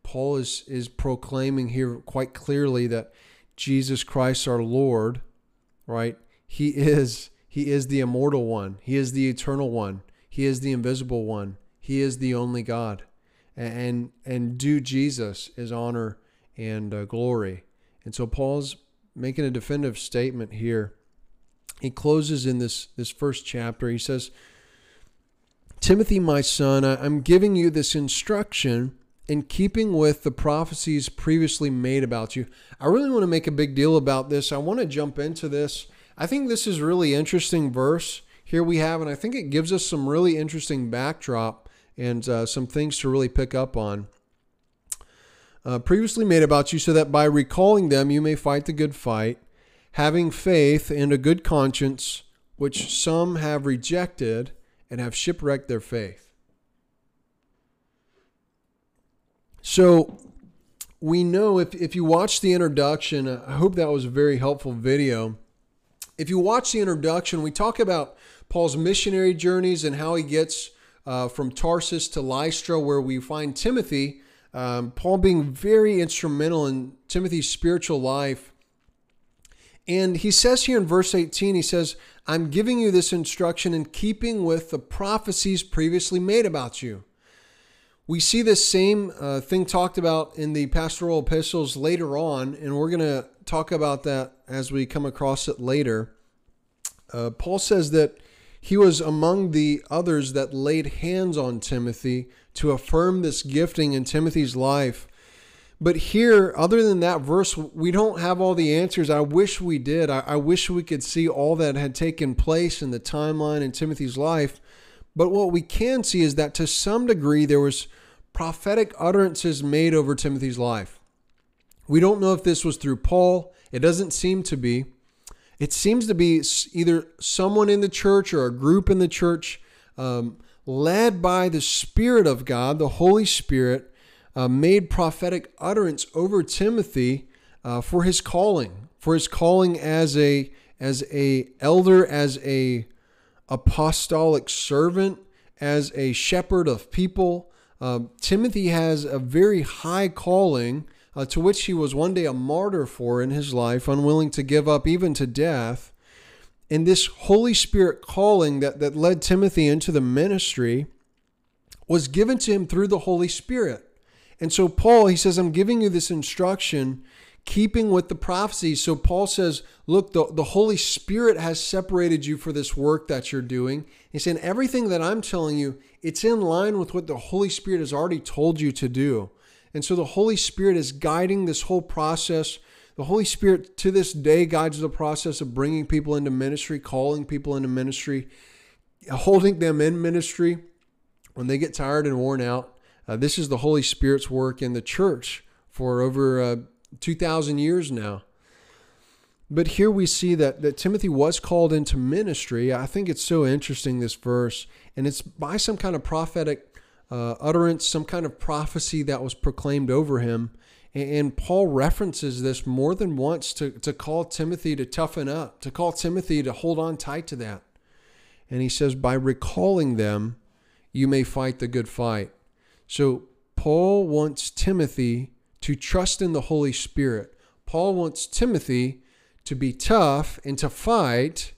[SPEAKER 1] Paul is, is proclaiming here quite clearly that Jesus Christ our Lord, right? He is he is the immortal one. He is the eternal one. He is the invisible one. He is the only God. And and due Jesus is honor and uh, glory. And so Paul's making a definitive statement here. He closes in this, this first chapter. He says, Timothy, my son, I'm giving you this instruction in keeping with the prophecies previously made about you. I really want to make a big deal about this. I want to jump into this. I think this is really interesting verse here we have, and I think it gives us some really interesting backdrop and uh, some things to really pick up on uh, previously made about you, so that by recalling them you may fight the good fight, having faith and a good conscience, which some have rejected and have shipwrecked their faith. So we know if, if you watch the introduction, I hope that was a very helpful video. If you watch the introduction, we talk about Paul's missionary journeys and how he gets uh, from Tarsus to Lystra, where we find Timothy um, Paul being very instrumental in Timothy's spiritual life. And he says here in verse 18, he says, I'm giving you this instruction in keeping with the prophecies previously made about you. We see this same uh, thing talked about in the pastoral epistles later on, and we're going to talk about that as we come across it later. Uh, Paul says that he was among the others that laid hands on Timothy to affirm this gifting in Timothy's life. But here, other than that verse, we don't have all the answers. I wish we did. I, I, wish we could see all that had taken place in the timeline in Timothy's life. But what we can see is that to some degree, there was prophetic utterances made over Timothy's life. We don't know if this was through Paul. It doesn't seem to be. It seems to be either someone in the church or a group in the church um, led by the Spirit of God, the Holy Spirit, uh, made prophetic utterance over Timothy uh, for his calling, for his calling as a as a elder, as a apostolic servant, as a shepherd of people. Uh, Timothy has a very high calling uh, to which he was one day a martyr for in his life, unwilling to give up even to death. And this Holy Spirit calling that, that led Timothy into the ministry was given to him through the Holy Spirit. And so, Paul, he says, I'm giving you this instruction, keeping with the prophecies. So, Paul says, Look, the, the Holy Spirit has separated you for this work that you're doing. He's saying, Everything that I'm telling you, it's in line with what the Holy Spirit has already told you to do. And so, the Holy Spirit is guiding this whole process the Holy Spirit to this day guides the process of bringing people into ministry, calling people into ministry, holding them in ministry when they get tired and worn out. Uh, this is the Holy Spirit's work in the church for over uh, 2,000 years now. But here we see that, that Timothy was called into ministry. I think it's so interesting, this verse, and it's by some kind of prophetic uh, utterance, some kind of prophecy that was proclaimed over him. And Paul references this more than once to, to call Timothy to toughen up, to call Timothy to hold on tight to that. And he says, by recalling them, you may fight the good fight. So Paul wants Timothy to trust in the Holy Spirit. Paul wants Timothy to be tough and to fight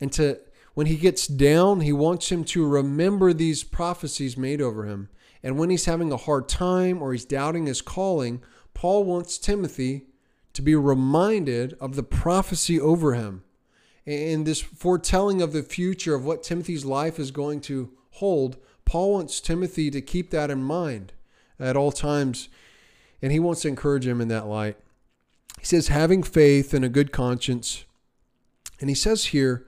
[SPEAKER 1] and to when he gets down, he wants him to remember these prophecies made over him and when he's having a hard time or he's doubting his calling, Paul wants Timothy to be reminded of the prophecy over him and this foretelling of the future of what Timothy's life is going to hold. Paul wants Timothy to keep that in mind at all times, and he wants to encourage him in that light. He says, having faith and a good conscience. And he says here,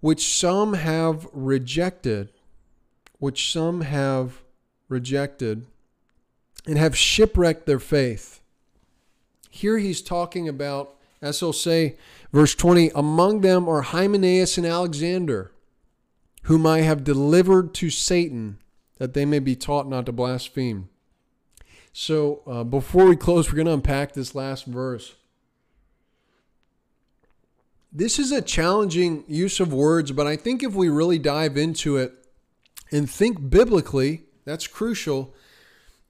[SPEAKER 1] which some have rejected, which some have rejected, and have shipwrecked their faith. Here he's talking about, as he'll say, verse 20, among them are Hymenaeus and Alexander, whom I have delivered to Satan, that they may be taught not to blaspheme. So uh, before we close, we're going to unpack this last verse. This is a challenging use of words, but I think if we really dive into it and think biblically, that's crucial.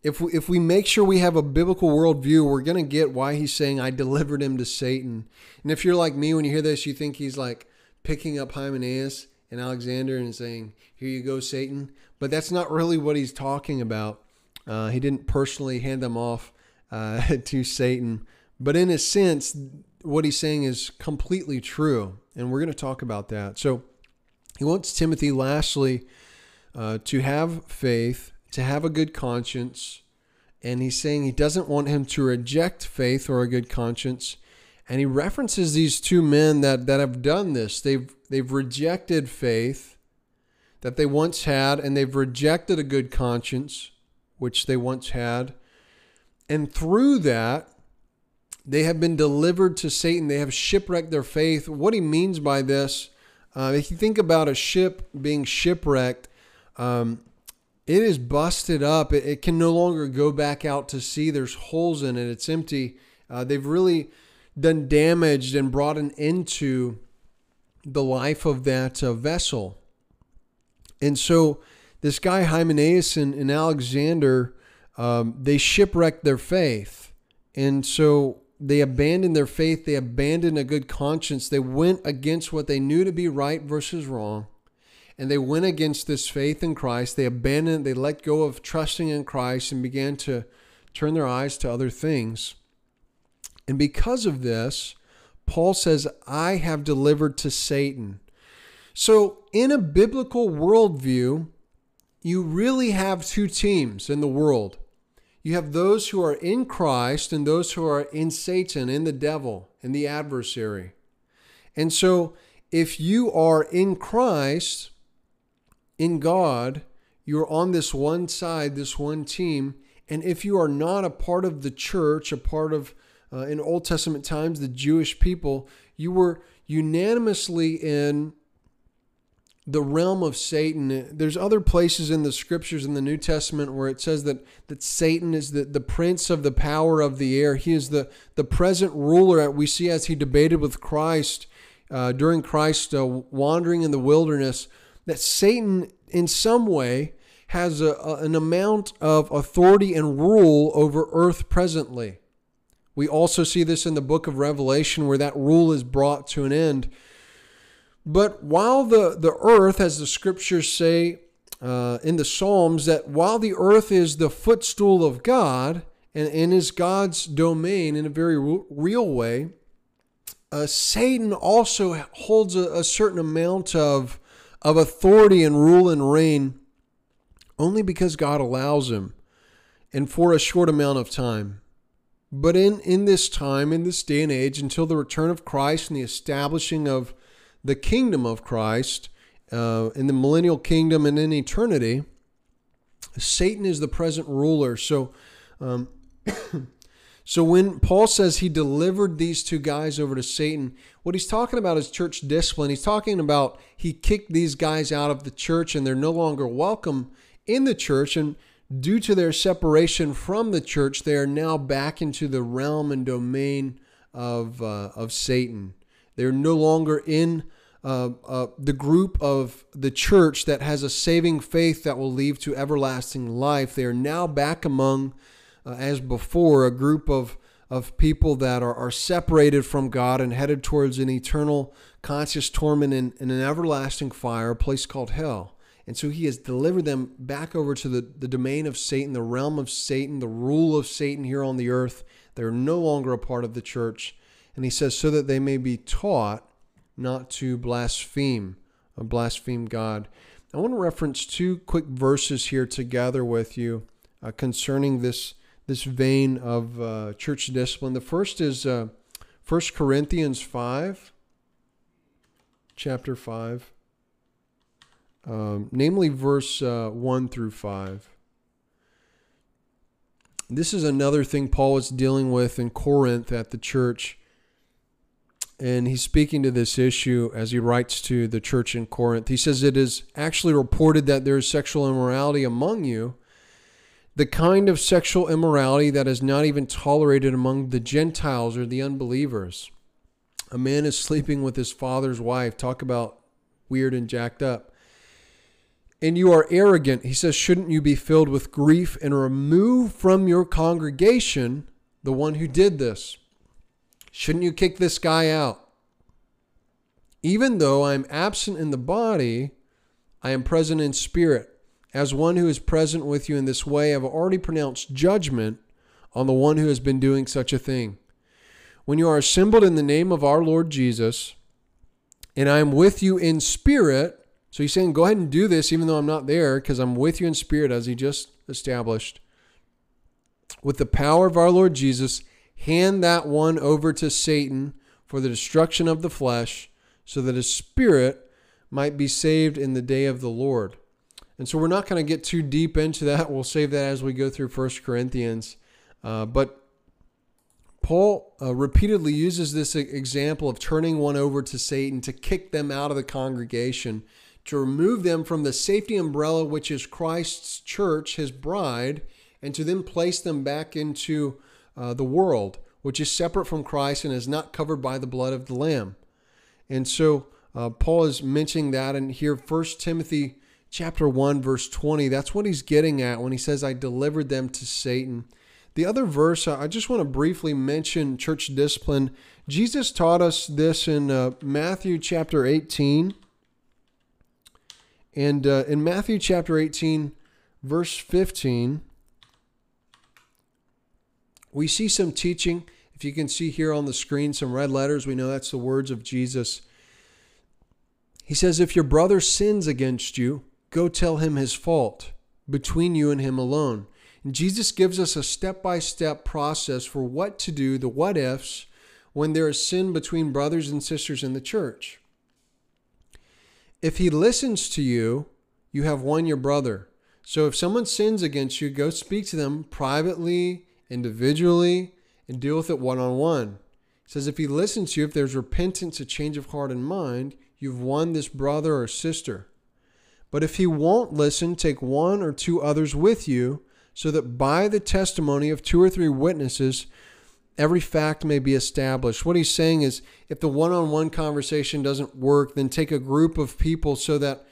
[SPEAKER 1] If we, if we make sure we have a biblical worldview, we're going to get why he's saying, I delivered him to Satan. And if you're like me, when you hear this, you think he's like picking up Hymenaeus and Alexander and saying, Here you go, Satan. But that's not really what he's talking about. Uh, he didn't personally hand them off uh, to Satan. But in a sense, what he's saying is completely true. And we're going to talk about that. So he wants Timothy, lastly, uh, to have faith, to have a good conscience. And he's saying he doesn't want him to reject faith or a good conscience. And he references these two men that, that have done this. They've, they've rejected faith that they once had, and they've rejected a good conscience, which they once had. And through that, they have been delivered to Satan. They have shipwrecked their faith. What he means by this, uh, if you think about a ship being shipwrecked, um, it is busted up. It, it, can no longer go back out to sea. There's holes in it. It's empty. Uh, they've really done damaged and brought an end to the life of that uh, vessel. And so, this guy Hymenaeus and, and Alexander, um, they shipwrecked their faith. And so, they abandoned their faith, they abandoned a good conscience, they went against what they knew to be right versus wrong, and they went against this faith in Christ. They abandoned, they let go of trusting in Christ and began to turn their eyes to other things. And because of this, Paul says, I have delivered to Satan. So, in a biblical worldview, you really have two teams in the world you have those who are in Christ and those who are in Satan, in the devil, in the adversary. And so, if you are in Christ, in God, you're on this one side, this one team. And if you are not a part of the church, a part of, uh, in Old Testament times, the Jewish people, you were unanimously in the realm of Satan. There's other places in the scriptures in the New Testament where it says that, that Satan is the, the prince of the power of the air. He is the, the present ruler. that We see as he debated with Christ uh, during Christ uh, wandering in the wilderness that Satan, in some way, has a, a, an amount of authority and rule over earth presently. We also see this in the book of Revelation where that rule is brought to an end but while the, the earth, as the scriptures say uh, in the Psalms, that while the earth is the footstool of God and, and is God's domain in a very real way, uh, Satan also holds a, a certain amount of, of authority and rule and reign only because God allows him and for a short amount of time. But in, in this time, in this day and age, until the return of Christ and the establishing of the kingdom of Christ uh, in the millennial kingdom and in eternity, Satan is the present ruler. So, um, so when Paul says he delivered these two guys over to Satan, what he's talking about is church discipline. He's talking about he kicked these guys out of the church and they're no longer welcome in the church. And due to their separation from the church, they are now back into the realm and domain of, uh, of Satan. They're no longer in uh, uh, the group of the church that has a saving faith that will lead to everlasting life. They are now back among, uh, as before, a group of, of people that are, are separated from God and headed towards an eternal conscious torment in, in an everlasting fire, a place called hell. And so he has delivered them back over to the, the domain of Satan, the realm of Satan, the rule of Satan here on the earth. They're no longer a part of the church. And he says, so that they may be taught not to blaspheme, or blaspheme God. I want to reference two quick verses here together with you uh, concerning this, this vein of uh, church discipline. The first is uh, 1 Corinthians 5, chapter 5 um, namely verse uh, 1 through 5. This is another thing Paul is dealing with in Corinth at the church. And he's speaking to this issue as he writes to the church in Corinth. He says, It is actually reported that there is sexual immorality among you, the kind of sexual immorality that is not even tolerated among the Gentiles or the unbelievers. A man is sleeping with his father's wife. Talk about weird and jacked up and you are arrogant, he says, shouldn't you be filled with grief and remove from your congregation the one who did this? Shouldn't you kick this guy out? Even though I am absent in the body, I am present in spirit. As one who is present with you in this way, I've already pronounced judgment on the one who has been doing such a thing. When you are assembled in the name of our Lord Jesus, and I am with you in spirit, so he's saying, go ahead and do this, even though I'm not there, because I'm with you in spirit, as he just established. With the power of our Lord Jesus, hand that one over to Satan for the destruction of the flesh, so that his spirit might be saved in the day of the Lord. And so we're not going to get too deep into that. We'll save that as we go through First Corinthians. Uh, but Paul uh, repeatedly uses this example of turning one over to Satan to kick them out of the congregation to remove them from the safety umbrella, which is Christ's church, his bride, and to then place them back into uh, the world, which is separate from Christ and is not covered by the blood of the Lamb. And so uh, Paul is mentioning that in here, 1 Timothy chapter 1, verse 20. That's what he's getting at when he says, I delivered them to Satan. The other verse, I just want to briefly mention church discipline. Jesus taught us this in uh, Matthew chapter 18 and uh, in Matthew chapter 18, verse 15, we see some teaching. If you can see here on the screen some red letters, we know that's the words of Jesus. He says, If your brother sins against you, go tell him his fault between you and him alone. And Jesus gives us a step by step process for what to do, the what ifs, when there is sin between brothers and sisters in the church. If he listens to you, you have won your brother. So if someone sins against you, go speak to them privately, individually, and deal with it one on one. He says, if he listens to you, if there's repentance, a change of heart and mind, you've won this brother or sister. But if he won't listen, take one or two others with you, so that by the testimony of two or three witnesses, every fact may be established. What he's saying is if the one on one conversation doesn't work, then take a group of people so that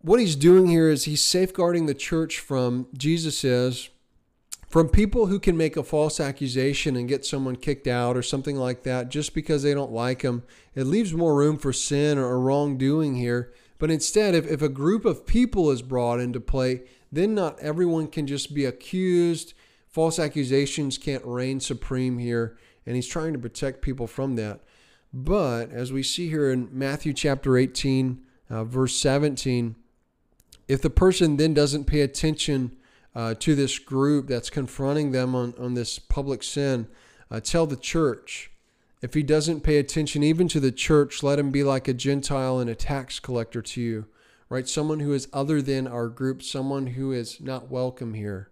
[SPEAKER 1] what he's doing here is he's safeguarding the church from, Jesus says, from people who can make a false accusation and get someone kicked out or something like that just because they don't like him. It leaves more room for sin or wrongdoing here. But instead, if, if a group of people is brought into play, then not everyone can just be accused False accusations can't reign supreme here, and he's trying to protect people from that. But as we see here in Matthew chapter 18, uh, verse 17, if the person then doesn't pay attention uh, to this group that's confronting them on, on this public sin, uh, tell the church. If he doesn't pay attention even to the church, let him be like a Gentile and a tax collector to you, right? Someone who is other than our group, someone who is not welcome here.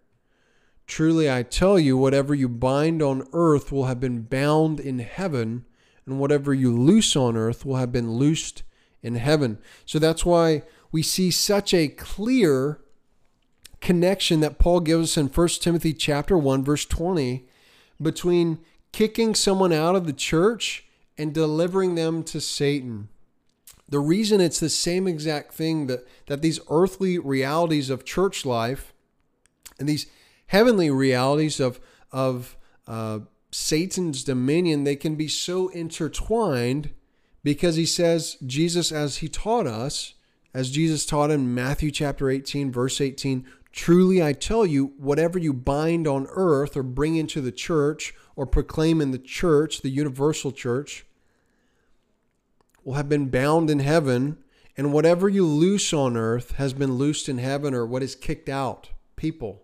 [SPEAKER 1] Truly I tell you, whatever you bind on earth will have been bound in heaven, and whatever you loose on earth will have been loosed in heaven. So that's why we see such a clear connection that Paul gives us in 1 Timothy chapter 1 verse 20 between kicking someone out of the church and delivering them to Satan. The reason it's the same exact thing that, that these earthly realities of church life and these heavenly realities of of uh, Satan's dominion, they can be so intertwined because he says Jesus, as he taught us as Jesus taught in Matthew chapter 18, verse 18, Truly I tell you, whatever you bind on earth or bring into the church or proclaim in the church, the universal church, will have been bound in heaven, and whatever you loose on earth has been loosed in heaven, or what is kicked out, people,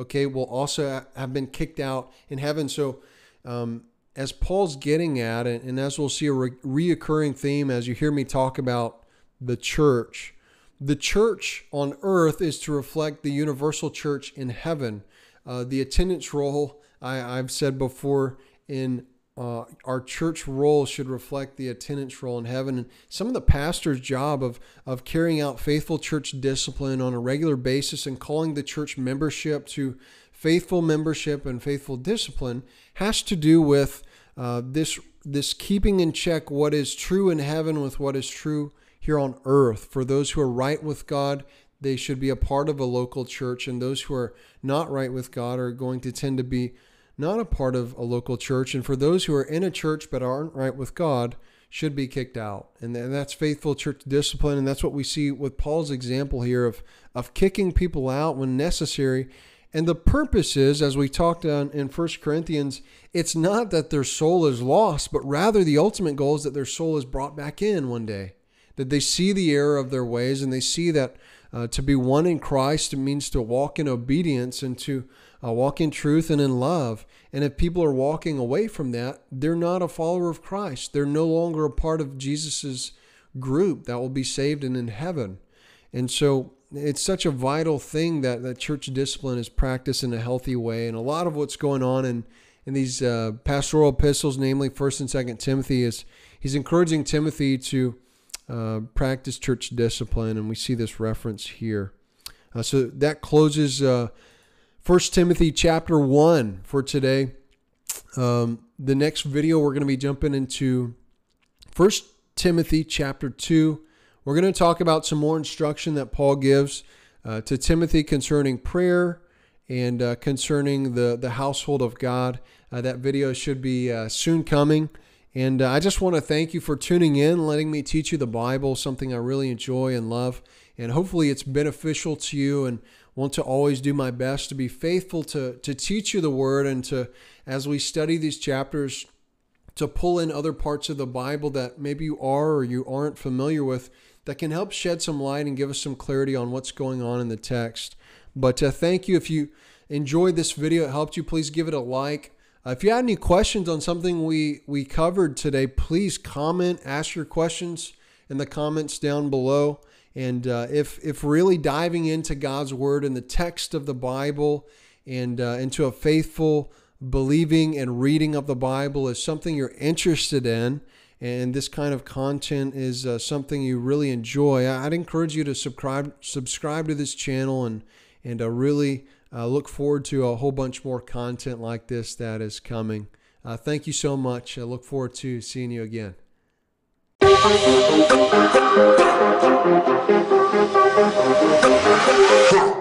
[SPEAKER 1] okay, will also have been kicked out in heaven. So, um, as Paul's getting at, and as we'll see a re- reoccurring theme as you hear me talk about the church, the church on earth is to reflect the universal church in heaven. Uh, the attendance roll, I, have said before, in uh, our church roll should reflect the attendance roll in heaven. And some of the pastor's job of, of carrying out faithful church discipline on a regular basis and calling the church membership to faithful membership and faithful discipline has to do with uh, this, this keeping in check what is true in heaven with what is true here on earth. For those who are right with God, they should be a part of a local church, and those who are not right with God are going to tend to be not a part of a local church. And for those who are in a church but aren't right with God, should be kicked out. And that's faithful church discipline. And that's what we see with Paul's example here of, of kicking people out when necessary. And the purpose is, as we talked on in 1 Corinthians, it's not that their soul is lost, but rather the ultimate goal is that their soul is brought back in one day that they see the error of their ways and they see that uh, to be one in Christ means to walk in obedience and to uh, walk in truth and in love. And if people are walking away from that, they're not a follower of Christ. They're no longer a part of Jesus's group that will be saved and in heaven. And so it's such a vital thing that, that church discipline is practiced in a healthy way. And a lot of what's going on in, in these uh, pastoral epistles, namely First and Second Timothy, is he's encouraging Timothy to uh, practice church discipline, and we see this reference here. Uh, so that closes 1 Timothy chapter 1 for today. Um, the next video, we're going to be jumping into 1 Timothy chapter 2. We're going to talk about some more instruction that Paul gives uh, to Timothy concerning prayer and uh, concerning the, the household of God. Uh, that video should be uh, soon coming. And uh, I just want to thank you for tuning in, letting me teach you the Bible, something I really enjoy and love. And hopefully it's beneficial to you and want to always do my best to be faithful to, to teach you the Word and to, as we study these chapters, to pull in other parts of the Bible that maybe you are or you aren't familiar with that can help shed some light and give us some clarity on what's going on in the text. But uh, thank you. If you enjoyed this video, it helped you, please give it a like. Uh, if you had any questions on something we, we covered today, please comment, ask your questions in the comments down below. And uh, if, if really diving into God's Word and the text of the Bible and uh, into a faithful believing and reading of the Bible is something you're interested in, and this kind of content is uh, something you really enjoy, I'd encourage you to subscribe subscribe to this channel and and uh, really uh, look forward to a whole bunch more content like this that is coming. Uh, thank you so much. I look forward to seeing you again. Go!